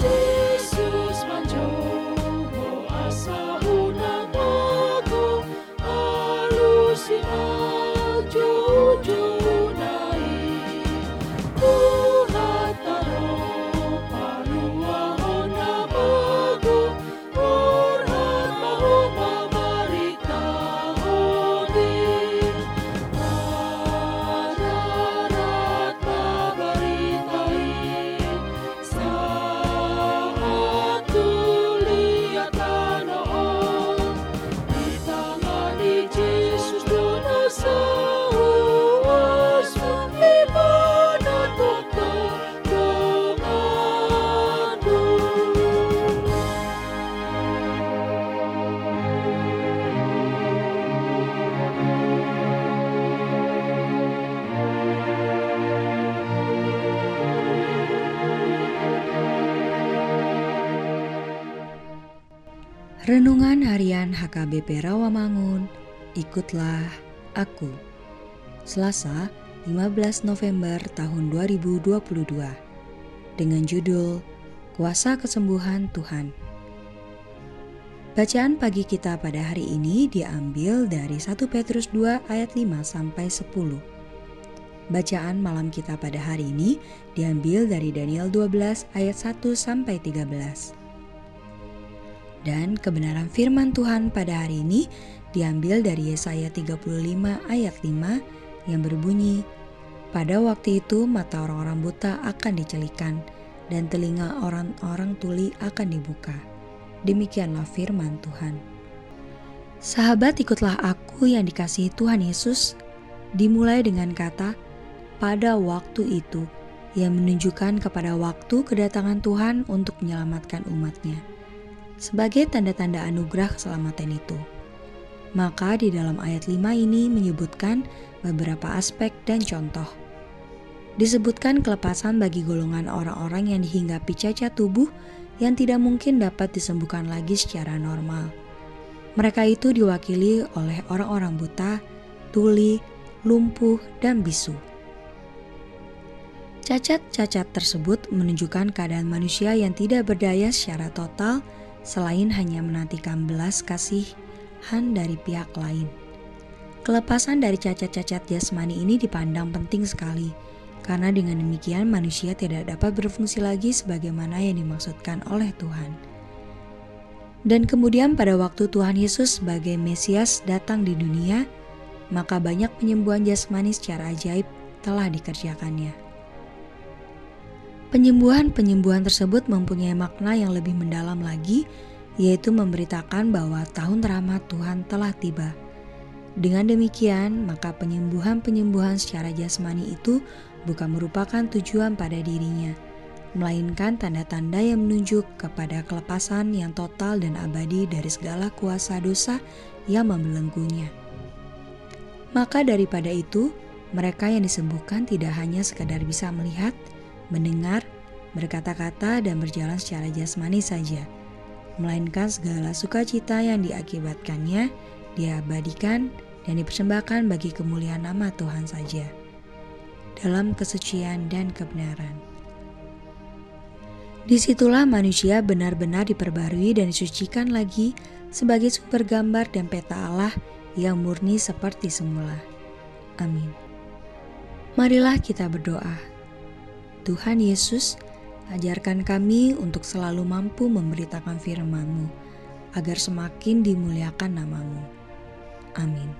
Yesus Renungan Harian HKBP Rawamangun, ikutlah aku. Selasa, 15 November tahun 2022. Dengan judul Kuasa Kesembuhan Tuhan. Bacaan pagi kita pada hari ini diambil dari 1 Petrus 2 ayat 5 sampai 10. Bacaan malam kita pada hari ini diambil dari Daniel 12 ayat 1 sampai 13. Dan kebenaran firman Tuhan pada hari ini diambil dari Yesaya 35 ayat 5 yang berbunyi, Pada waktu itu mata orang-orang buta akan dicelikan dan telinga orang-orang tuli akan dibuka. Demikianlah firman Tuhan. Sahabat ikutlah aku yang dikasihi Tuhan Yesus, dimulai dengan kata, pada waktu itu, yang menunjukkan kepada waktu kedatangan Tuhan untuk menyelamatkan umatnya sebagai tanda-tanda anugerah keselamatan itu. Maka di dalam ayat 5 ini menyebutkan beberapa aspek dan contoh. Disebutkan kelepasan bagi golongan orang-orang yang dihinggapi cacat tubuh yang tidak mungkin dapat disembuhkan lagi secara normal. Mereka itu diwakili oleh orang-orang buta, tuli, lumpuh, dan bisu. Cacat-cacat tersebut menunjukkan keadaan manusia yang tidak berdaya secara total selain hanya menantikan belas kasihan dari pihak lain. Kelepasan dari cacat-cacat jasmani ini dipandang penting sekali, karena dengan demikian manusia tidak dapat berfungsi lagi sebagaimana yang dimaksudkan oleh Tuhan. Dan kemudian pada waktu Tuhan Yesus sebagai Mesias datang di dunia, maka banyak penyembuhan jasmani secara ajaib telah dikerjakannya. Penyembuhan-penyembuhan tersebut mempunyai makna yang lebih mendalam lagi, yaitu memberitakan bahwa tahun rahmat Tuhan telah tiba. Dengan demikian, maka penyembuhan-penyembuhan secara jasmani itu bukan merupakan tujuan pada dirinya, melainkan tanda-tanda yang menunjuk kepada kelepasan yang total dan abadi dari segala kuasa dosa yang membelenggunya. Maka daripada itu, mereka yang disembuhkan tidak hanya sekadar bisa melihat, mendengar, berkata-kata, dan berjalan secara jasmani saja, melainkan segala sukacita yang diakibatkannya diabadikan dan dipersembahkan bagi kemuliaan nama Tuhan saja, dalam kesucian dan kebenaran. Di situlah manusia benar-benar diperbarui dan disucikan lagi sebagai sumber gambar dan peta Allah yang murni seperti semula. Amin. Marilah kita berdoa. Tuhan Yesus, ajarkan kami untuk selalu mampu memberitakan firman-Mu, agar semakin dimuliakan namamu. Amin.